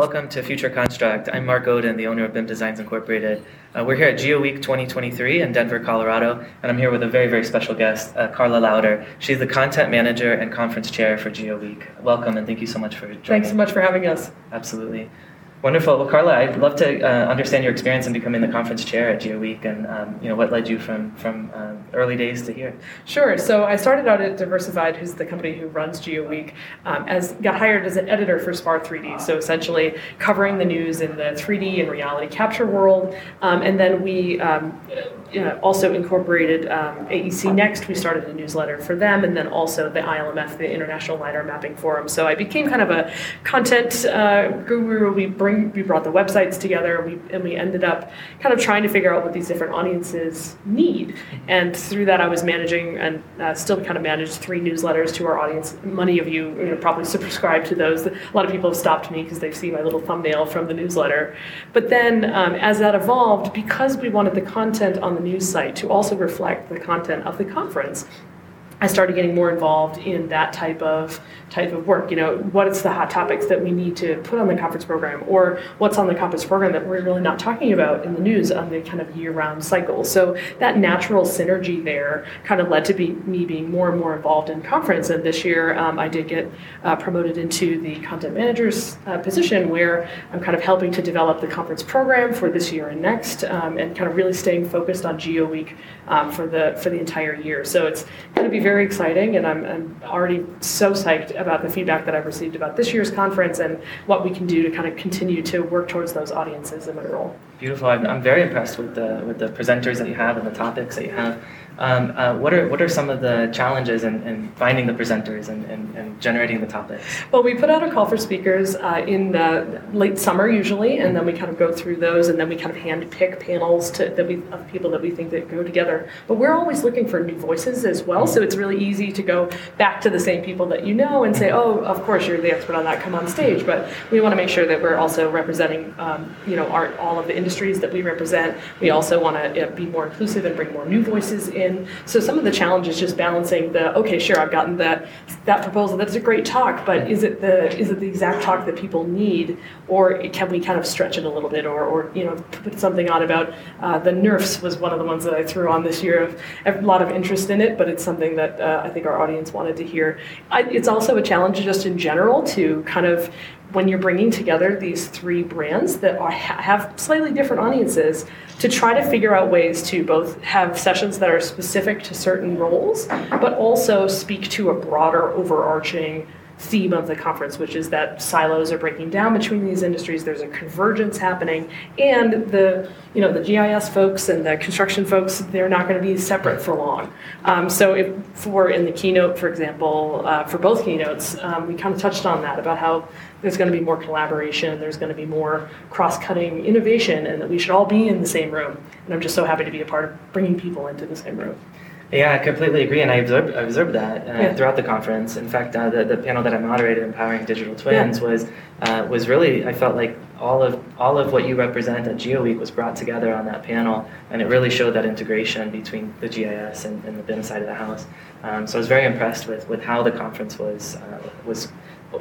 welcome to Future Construct. I'm Mark Oden, the owner of BIM Designs Incorporated. Uh, we're here at GeoWeek 2023 in Denver, Colorado, and I'm here with a very, very special guest, uh, Carla Lauter. She's the content manager and conference chair for GeoWeek. Welcome, and thank you so much for joining. Thanks so much for having us. Absolutely. Wonderful. Well, Carla, I'd love to uh, understand your experience in becoming the conference chair at GeoWeek, and um, you know what led you from from uh, early days to here. Sure. So I started out at Diversified, who's the company who runs GeoWeek, um, as got hired as an editor for Spar 3D. So essentially covering the news in the 3D and reality capture world, um, and then we um, also incorporated um, AEC Next. We started a newsletter for them, and then also the ILMF, the International LiDAR Mapping Forum. So I became kind of a content uh, guru. We bring bring we brought the websites together. We, and we ended up kind of trying to figure out what these different audiences need. And through that i was managing and uh, still kind of manage three newsletters to our audience. Many of you, you know, probably subscribe to those. A lot of people have stopped me because they see my little thumbnail from the newsletter. But then um, as that evolved because we wanted the content on the news site to also reflect the content of the conference I started getting more involved in that type of type of work. You know, what is the hot topics that we need to put on the conference program, or what's on the conference program that we're really not talking about in the news on the kind of year-round cycle. So that natural synergy there kind of led to be, me being more and more involved in conference. And this year, um, I did get uh, promoted into the content manager's uh, position, where I'm kind of helping to develop the conference program for this year and next, um, and kind of really staying focused on Geo Week um, for the for the entire year. So it's going to be very exciting, and I'm, I'm already so psyched about the feedback that I've received about this year's conference and what we can do to kind of continue to work towards those audiences in my role. Beautiful. I'm, I'm very impressed with the with the presenters that you have and the topics that you have. Um, uh, what are what are some of the challenges in, in finding the presenters and, and, and, generating the topics? Well, we put out a call for speakers uh, in the late summer usually, and then we kind of go through those, and then we kind of hand pick panels to, that we of people that we think that go together. But we're always looking for new voices as well, so it's really easy to go back to the same people that you know and say, "Oh, of course you're the expert on that. Come on stage." But we want to make sure that we're also representing, um, you know, our, all of the industries that we represent. We also want to you know, be more inclusive and bring more new voices in in. So some of the challenge is just balancing the okay, sure, I've gotten that that proposal. That's a great talk, but is it the is it the exact talk that people need, or can we kind of stretch it a little bit, or or you know put something on about uh, the NeRFs was one of the ones that I threw on this year of a lot of interest in it, but it's something that uh, I think our audience wanted to hear. I, it's also a challenge just in general to kind of when you're bringing together these three brands that are, have slightly different audiences to try to figure out ways to both have sessions that are specific to certain roles but also speak to a broader overarching theme of the conference, which is that silos are breaking down between these industries. There's a convergence happening, and the you know the GIS folks and the construction folks they're not going to be separate for long. Um, so if for in the keynote, for example, uh, for both keynotes, um, we kind of touched on that about how there's going to be more collaboration, there's going to be more cross-cutting innovation, and that we should all be in the same room. And I'm just so happy to be a part of bringing people into the same room. Yeah, I completely agree, and I observed, I observed that uh, yeah. throughout the conference. In fact, uh, the, the panel that I moderated, "Empowering Digital Twins," yeah. was uh, was really I felt like all of all of what you represent at GeoWeek was brought together on that panel, and it really showed that integration between the GIS and, and the BIM side of the house. Um, so I was very impressed with, with how the conference was uh, was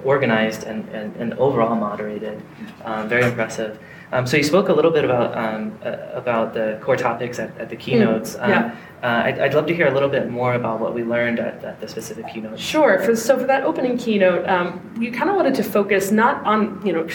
organized and, and, and overall moderated. Um, very impressive. Um, so you spoke a little bit about um, uh, about the core topics at, at the hmm. keynotes. Mm, yeah. Uh, I'd, I'd, love to hear a little bit more about what we learned at, at the specific keynote. Sure. For, so for that opening keynote, um, we kind of wanted to focus not on you know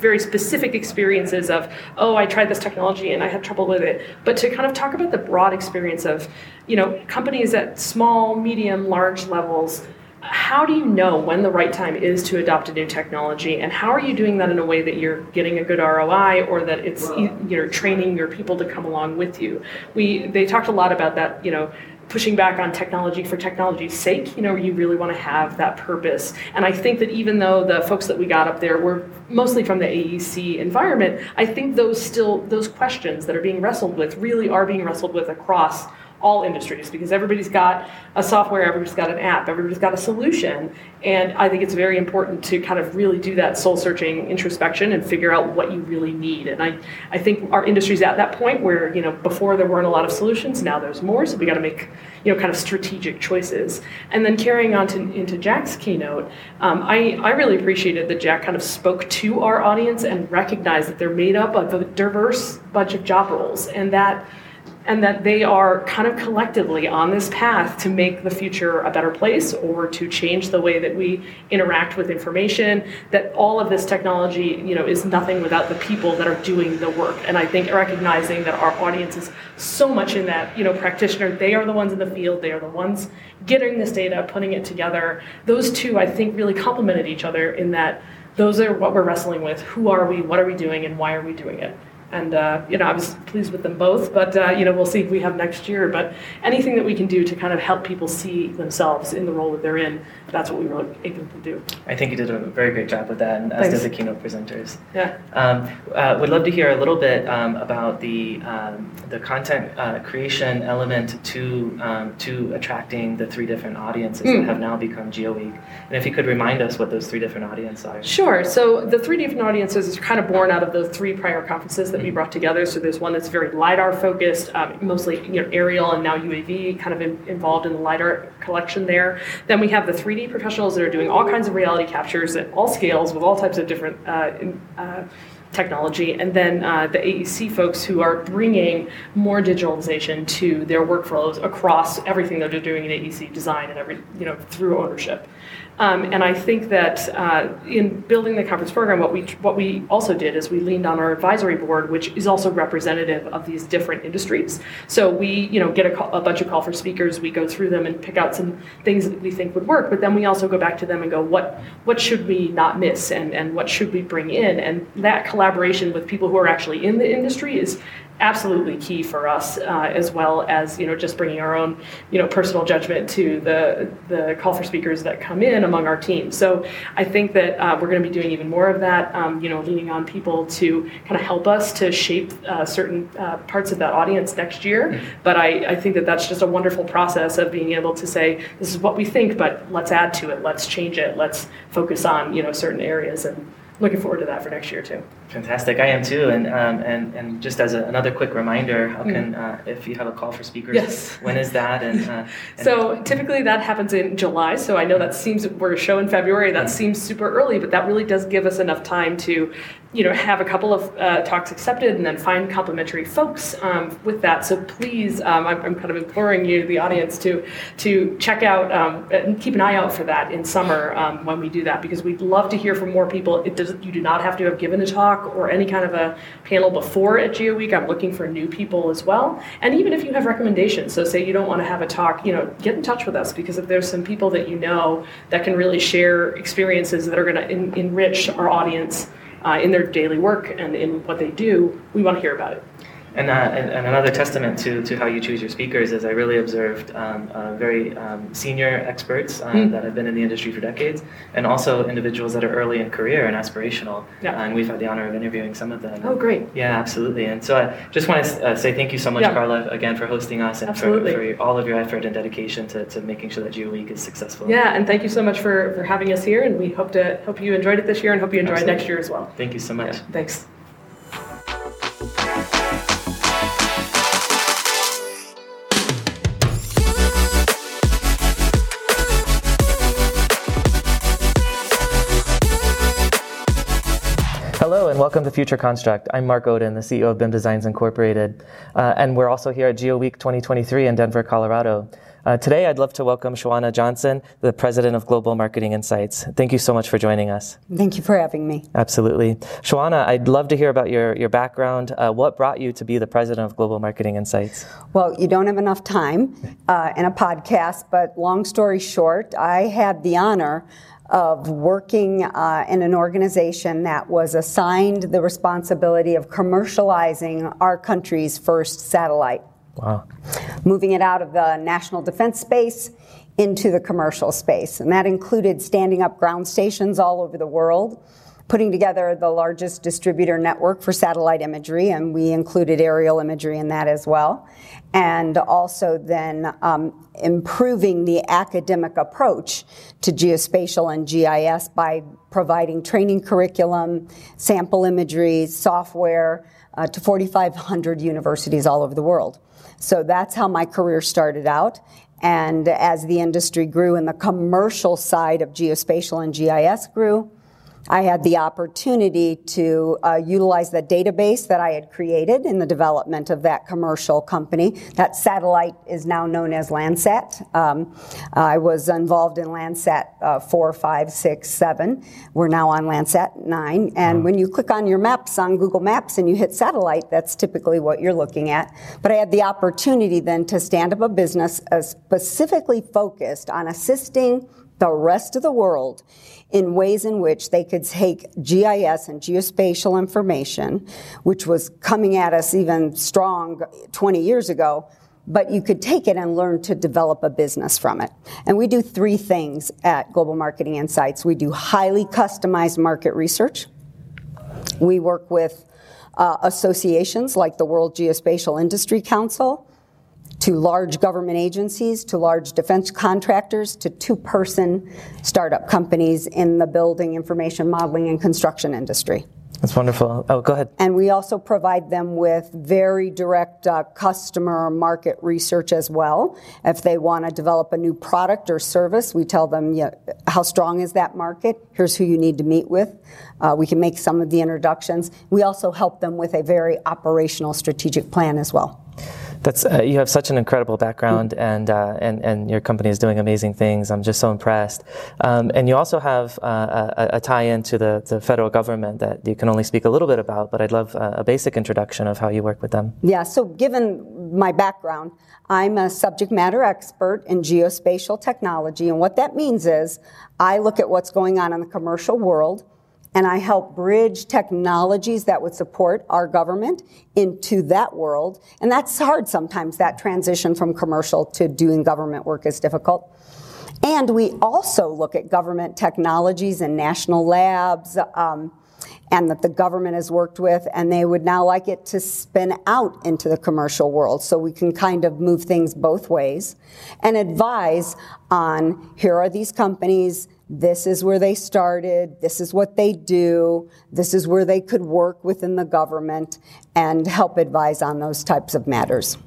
very specific experiences of oh I tried this technology and I had trouble with it, but to kind of talk about the broad experience of you know companies at small, medium, large levels how do you know when the right time is to adopt a new technology? And how are you doing that in a way that you're getting a good ROI or that it's you know training your people to come along with you? We they talked a lot about that you know pushing back on technology for technology's sake. You know you really want to have that purpose. And i think that even though the folks that we got up there were mostly from the aec environment i think those still those questions that are being wrestled with really are being wrestled with across all industries because everybody's got a software, everybody's got an app, everybody's got a solution. And I think it's very important to kind of really do that soul searching introspection and figure out what you really need. And I, I think our industry's at that point where, you know, before there weren't a lot of solutions, now there's more. So we got to make, you know, kind of strategic choices. And then carrying on to, into Jack's keynote, um, I, I really appreciated that Jack kind of spoke to our audience and recognized that they're made up of a diverse bunch of job roles and that and that they are kind of collectively on this path to make the future a better place or to change the way that we interact with information that all of this technology you know is nothing without the people that are doing the work. And i think recognizing that our audience is so much in that you know practitioner they are the ones in the field they are the ones getting this data putting it together. Those two i think really complemented each other in that those are what we're wrestling with. Who are we? What are we doing? And why are we doing it and uh, you know, I was pleased with them both. But uh, you know, we'll see if we have next year. But anything that we can do to kind of help people see themselves in the role that they're in, that's what we were able to do. I think you did a very great job with that, and as Thanks. did the keynote presenters. Yeah. Um, uh, would love to hear a little bit um, about the um, the content uh, creation element to um, to attracting the three different audiences Mm. that have now become GeoWeek, and if you could remind us what those three different audiences are. Sure. So the three different audiences is kind of born out of those three prior conferences that we brought together. So there's one that's very lidar focused, um, mostly you know aerial and now UAV, kind of in, involved in the lidar collection there. Then we have the 3D professionals that are doing all kinds of reality captures at all scales with all types of different. Uh, in- uh, technology, and then uh, the AEC folks who are bringing more digitalization to their workflows across everything that they're doing in AEC design and every you know through ownership. Um, and I think that uh, in building the conference program, what we what we also did is we leaned on our advisory board, which is also representative of these different industries. So we, you know, get a, call, a bunch of call for speakers. We go through them and pick out some things that we think would work. But then we also go back to them and go, what what should we not miss, and and what should we bring in? And that collaboration with people who are actually in the industry is absolutely key for us, uh, as well as you know just bringing our own you know personal judgment to the the call for speakers that come in among our team. So I think that uh, we're going to be doing even more of that. Um, you know, leaning on people to kind of help us to shape uh, certain uh, parts of that audience next year. But I, I think that that's just a wonderful process of being able to say this is what we think, but let's add to it, let's change it, let's focus on you know certain areas and. Looking forward to that for next year too. Fantastic, I am too. And um, and and just as a, another quick reminder, how can uh, if you have a call for speakers, Yes. when is that? And, uh, and So typically that happens in July. So I know that seems we're a show in February. That seems super early, but that really does give us enough time to, you know, have a couple of uh, talks accepted and then find complementary folks um, with that. So please, um, I'm, I'm kind of imploring you, the audience, to to check out um, and keep an eye out for that in summer um, when we do that because we'd love to hear from more people. It does you do not have to have given a talk or any kind of a panel before at Geo Week. I'm looking for new people as well. And even if you have recommendations, so say you don't want to have a talk, you know, get in touch with us because if there's some people that you know that can really share experiences that are going to en- enrich our audience uh, in their daily work and in what they do, we want to hear about it. And, uh, and, and another testament to, to how you choose your speakers is I really observed um, uh, very um, senior experts uh, Mm. that have been in the industry for decades, and also individuals that are early in career and aspirational. Yeah. and we've had the honor of interviewing some of them. Oh, great. Yeah, absolutely. And so I just want to uh, say thank you so much, Yeah. Carla, again for hosting us and for, for all of your effort and dedication to, to making sure that Geo Week is successful. Yeah, and thank you so much for, for having us here. And we hope to hope you enjoyed it this year and hope you enjoy it next year as well. Thank you so much. Yeah, thanks. Welcome to Future Construct. I'm Mark Oden, the CEO of BIM Designs Incorporated, uh, and we're also here at Geo Week 2023 in Denver, Colorado. Uh, today, I'd love to welcome Shawana Johnson, the President of Global Marketing Insights. Thank you so much for joining us. Thank you for having me. Absolutely. Shawana, I'd love to hear about your, your background. Uh, what brought you to be the President of Global Marketing Insights? Well, you don't have enough time uh, in a podcast, but long story short, I had the honor of working uh, in an organization that was assigned the responsibility of commercializing our country's first satellite, Wow. moving it out of the national defense space into the commercial space. And that included standing up ground stations all over the world, putting together the largest distributor network for satellite imagery, and we included aerial imagery in that as well. And also then um, improving the academic approach to geospatial and GIS by providing training curriculum, sample imagery, software uh, to 4,500 universities all over the world. So that's how my career started out. And as the industry grew and the commercial side of geospatial and GIS grew, I had the opportunity to uh, utilize the database that I had created in the development of that commercial company. That satellite is now known as Landsat. Um, I was involved in Landsat uh, 4, 5, 6, 7. We're now on Landsat 9. And when you click on your maps on Google Maps and you hit satellite, that's typically what you're looking at. But I had the opportunity then to stand up a business uh, specifically focused on assisting the rest of the world in ways in which they could take GIS and geospatial information, which was coming at us even strong 20 years ago, but you could take it and learn to develop a business from it. And we do three things at Global Marketing Insights. We do highly customized market research. We work with uh, associations like the World Geospatial Industry Council, to large government agencies, to large defense contractors, to two person startup companies in the building, information modeling, and construction industry. That's wonderful. Oh, go ahead. And we also provide them with very direct uh, customer market research as well. If they want to develop a new product or service, we tell them yeah, how strong is that market. Here's who you need to meet with. Uh, we can make some of the introductions. We also help them with a very operational strategic plan as well. That's uh, you have such an incredible background, and uh, and and your company is doing amazing things. I'm just so impressed. Um, and you also have uh, a, a, tie-in to the, the federal government that you can only speak a little bit about. But I'd love a basic introduction of how you work with them. Yeah. So, given my background, I'm a subject matter expert in geospatial technology, and what that means is I look at what's going on in the commercial world and I help bridge technologies that would support our government into that world. And that's hard sometimes, that transition from commercial to doing government work is difficult. And we also look at government technologies and national labs, um, and that the government has worked with, and they would now like it to spin out into the commercial world. So we can kind of move things both ways and advise on here are these companies, this is where they started, this is what they do, this is where they could work within the government and help advise on those types of matters.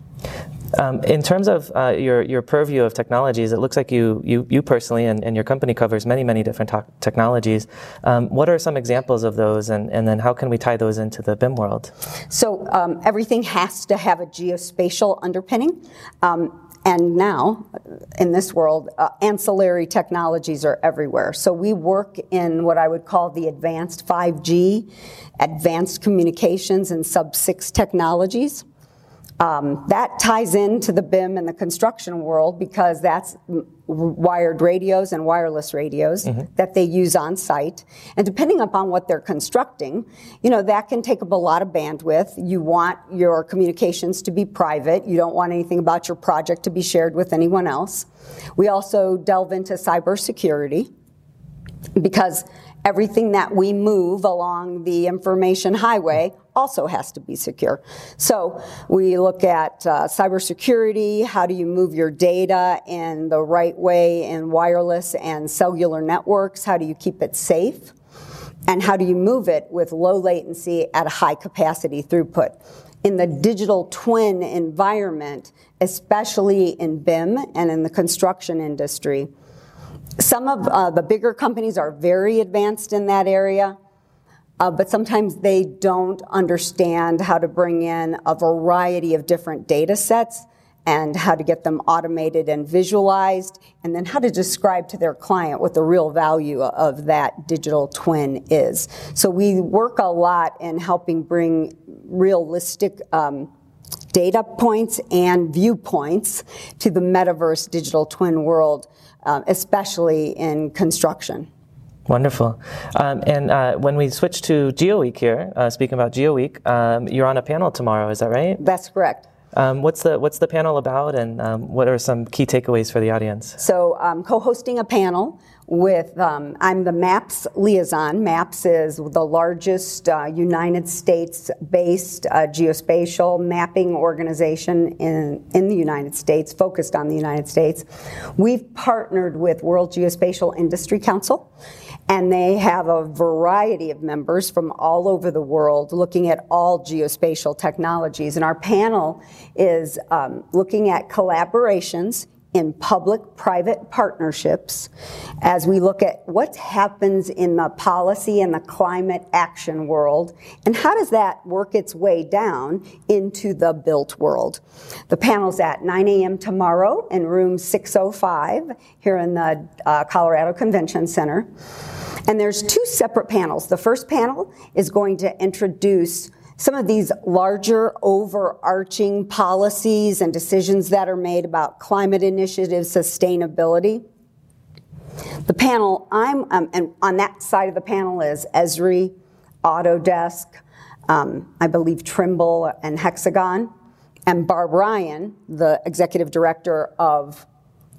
Um, in terms of uh, your, your purview of technologies, it looks like you, you, you personally and, and your company covers many, many different to- technologies. Um, what are some examples of those, and, and then how can we tie those into the BIM world? So, um, everything has to have a geospatial underpinning. And now, in this world, uh, ancillary technologies are everywhere. So we work in what I would call the advanced 5G, advanced communications, and sub 6 technologies. Um, that ties into the BIM and the construction world because that's wired radios and wireless radios mm-hmm. that they use on site. And depending upon what they're constructing, you know, that can take up a lot of bandwidth. You want your communications to be private. You don't want anything about your project to be shared with anyone else. We also delve into cybersecurity because everything that we move along the information highway also has to be secure. So we look at uh, cybersecurity. How do you move your data in the right way in wireless and cellular networks? How do you keep it safe? And how do you move it with low latency at a high capacity throughput? In the digital twin environment, especially in BIM and in the construction industry, some of uh, the bigger companies are very advanced in that area, uh, but sometimes they don't understand how to bring in a variety of different data sets and how to get them automated and visualized, and then how to describe to their client what the real value of that digital twin is. So we work a lot in helping bring realistic um, data points and viewpoints to the metaverse digital twin world um, especially in construction. Wonderful. Um, and uh, when we switch to GeoWeek here, uh, speaking about GeoWeek, um, you're on a panel tomorrow, is that right? That's correct. Um, what's the what's the panel about, and um, what are some key takeaways for the audience? So, I'm co-hosting a panel with um, I'm the MAPS liaison. MAPS is the largest uh, United States-based uh, geospatial mapping organization in in the United States, focused on the United States. We've partnered with World Geospatial Industry Council and they have a variety of members from all over the world looking at all geospatial technologies. And our panel is um, looking at collaborations in public-private partnerships as we look at what happens in the policy and the climate action world and how does that work its way down into the built world. The panel's at 9 a.m. tomorrow in room 605 here in the uh, Colorado Convention Center. And there's two separate panels. The first panel is going to introduce some of these larger overarching policies and decisions that are made about climate initiatives, sustainability. The panel I'm um, and on that side of the panel is Esri, Autodesk, um, I believe Trimble and Hexagon, and Barb Ryan, the executive director of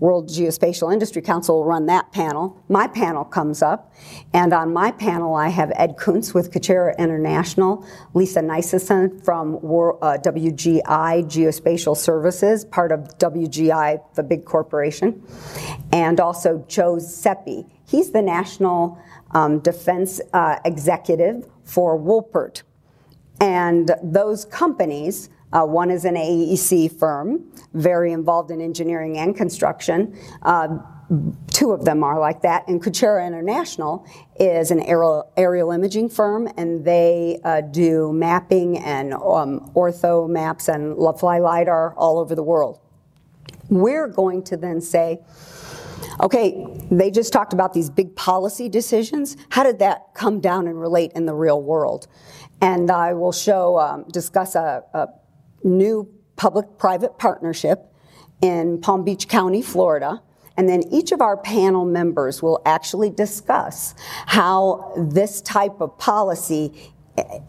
World Geospatial Industry Council will run that panel. My panel comes up, and on my panel, I have Ed Kuntz with Kucera International, Lisa Nysison from uh, WGI Geospatial Services, part of WGI, the big corporation, and also Joe Seppi. He's the National um, Defense uh, Executive for Wolpert. And those companies, uh, one is an AEC firm, very involved in engineering and construction. Uh, two of them are like that. And Kucera International is an aerial, aerial imaging firm, and they uh, do mapping and um, ortho maps and fly LiDAR all over the world. We're going to then say, okay, they just talked about these big policy decisions. How did that come down and relate in the real world? And I will show, um, discuss a, a new public-private partnership in Palm Beach County, Florida. And then each of our panel members will actually discuss how this type of policy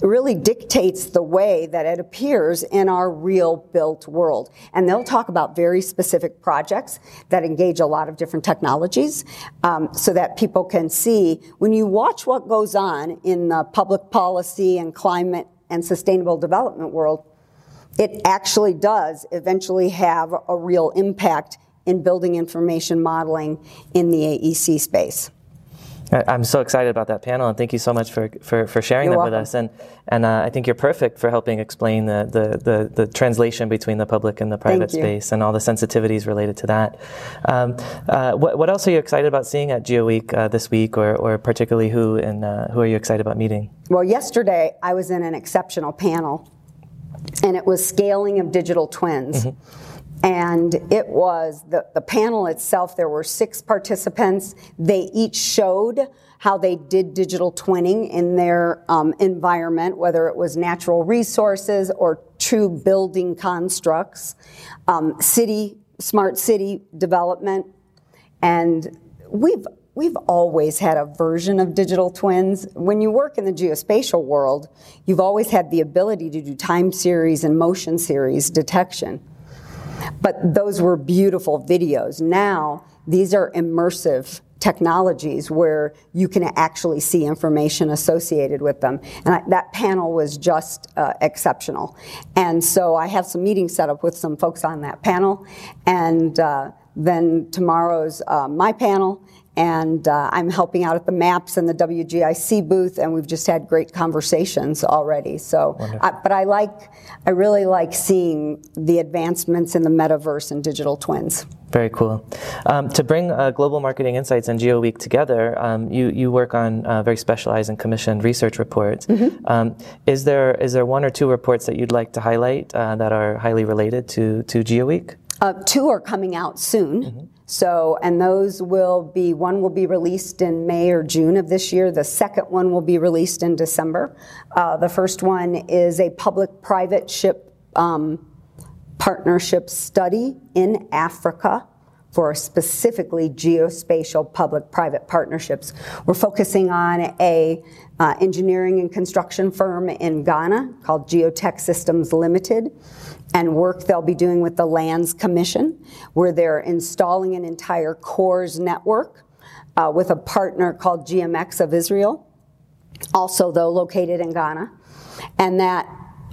really dictates the way that it appears in our real built world. And they'll talk about very specific projects that engage a lot of different technologies um, so that people can see when you watch what goes on in the public policy and climate and sustainable development world, it actually does eventually have a real impact in building information modeling in the AEC space. I'm so excited about that panel, and thank you so much for, for, for sharing you're that welcome. with us. And and uh, I think you're perfect for helping explain the, the, the, the, translation between the public and the private space and all the sensitivities related to that. Um, uh, what, what else are you excited about seeing at GeoWeek uh, this week, or, or particularly who and uh, who are you excited about meeting? Well, yesterday I was in an exceptional panel and it was scaling of digital twins. Mm-hmm. And it was the, the panel itself, there were six participants. They each showed how they did digital twinning in their um, environment, whether it was natural resources or true building constructs, um, city, smart city development. And we've we've always had a version of digital twins. When you work in the geospatial world, you've always had the ability to do time series and motion series detection. But those were beautiful videos. Now, these are immersive technologies where you can actually see information associated with them. And I, that panel was just uh, exceptional. And so I have some meetings set up with some folks on that panel. And uh, then tomorrow's uh, my panel and uh, I'm helping out at the MAPS and the WGIC booth, and we've just had great conversations already. So, I, but I like, I really like seeing the advancements in the metaverse and digital twins. Very cool. Um, to bring uh, Global Marketing Insights and GeoWeek together, um, you, you work on uh, very specialized and commissioned research reports. Mm-hmm. Um, is there is there one or two reports that you'd like to highlight uh, that are highly related to to GeoWeek? Uh, two are coming out soon. Mm-hmm. So, and those will be, one will be released in May or June of this year. The second one will be released in December. Uh, the first one is a public private ship um, partnership study in Africa for specifically geospatial public private partnerships. We're focusing on a uh, engineering and construction firm in Ghana called Geotech Systems Limited, and work they'll be doing with the Lands Commission, where they're installing an entire CORS network uh, with a partner called GMX of Israel, also, though, located in Ghana, and that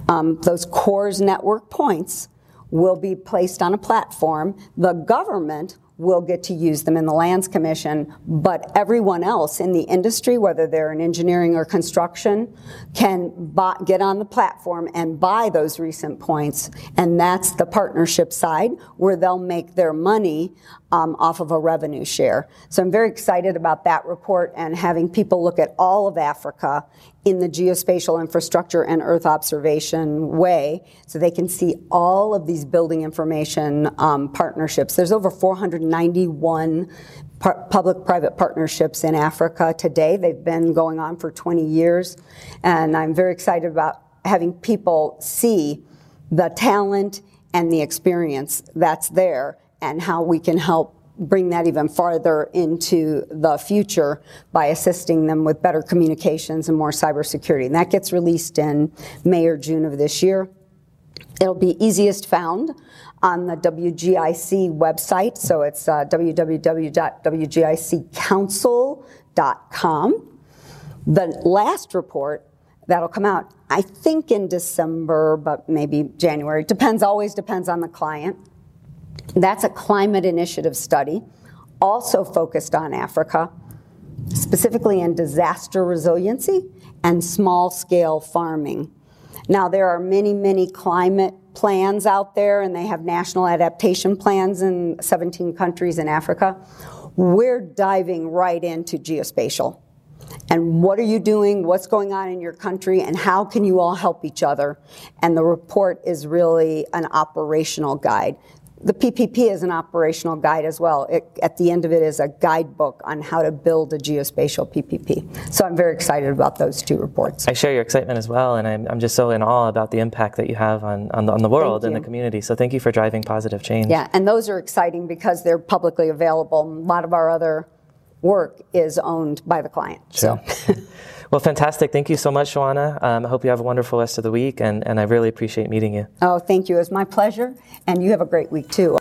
um, those CORS network points will be placed on a platform. The government will get to use them in the Lands Commission, but everyone else in the industry, whether they're in engineering or construction, can buy, get on the platform and buy those recent points. And that's the partnership side where they'll make their money um, off of a revenue share. So I'm very excited about that report and having people look at all of Africa in the geospatial infrastructure and Earth observation way so they can see all of these building information um, partnerships. There's over 491 par- public private partnerships in Africa today. They've been going on for 20 years. And I'm very excited about having people see the talent and the experience that's there and how we can help bring that even farther into the future by assisting them with better communications and more cybersecurity. And that gets released in May or June of this year. It'll be easiest found on the WGIC website. So it's uh, www.wgicouncil.com. The last report that'll come out, I think in December, but maybe January, depends, always depends on the client. That's a climate initiative study, also focused on Africa, specifically in disaster resiliency and small scale farming. Now, there are many, many climate plans out there, and they have national adaptation plans in 17 countries in Africa. We're diving right into geospatial. And what are you doing? What's going on in your country? And how can you all help each other? And the report is really an operational guide the PPP is an operational guide as well. It, at the end of it is a guidebook on how to build a geospatial PPP. So I'm very excited about those two reports. I share your excitement as well, and I'm, I'm just so in awe about the impact that you have on, on, the, on the world and the community. So thank you for driving positive change. Yeah, and those are exciting because they're publicly available. A lot of our other work is owned by the client. Sure. So. Well, fantastic. Thank you so much, Shawana. Um, I hope you have a wonderful rest of the week, and, and I really appreciate meeting you. Oh, thank you. It was my pleasure, and you have a great week too.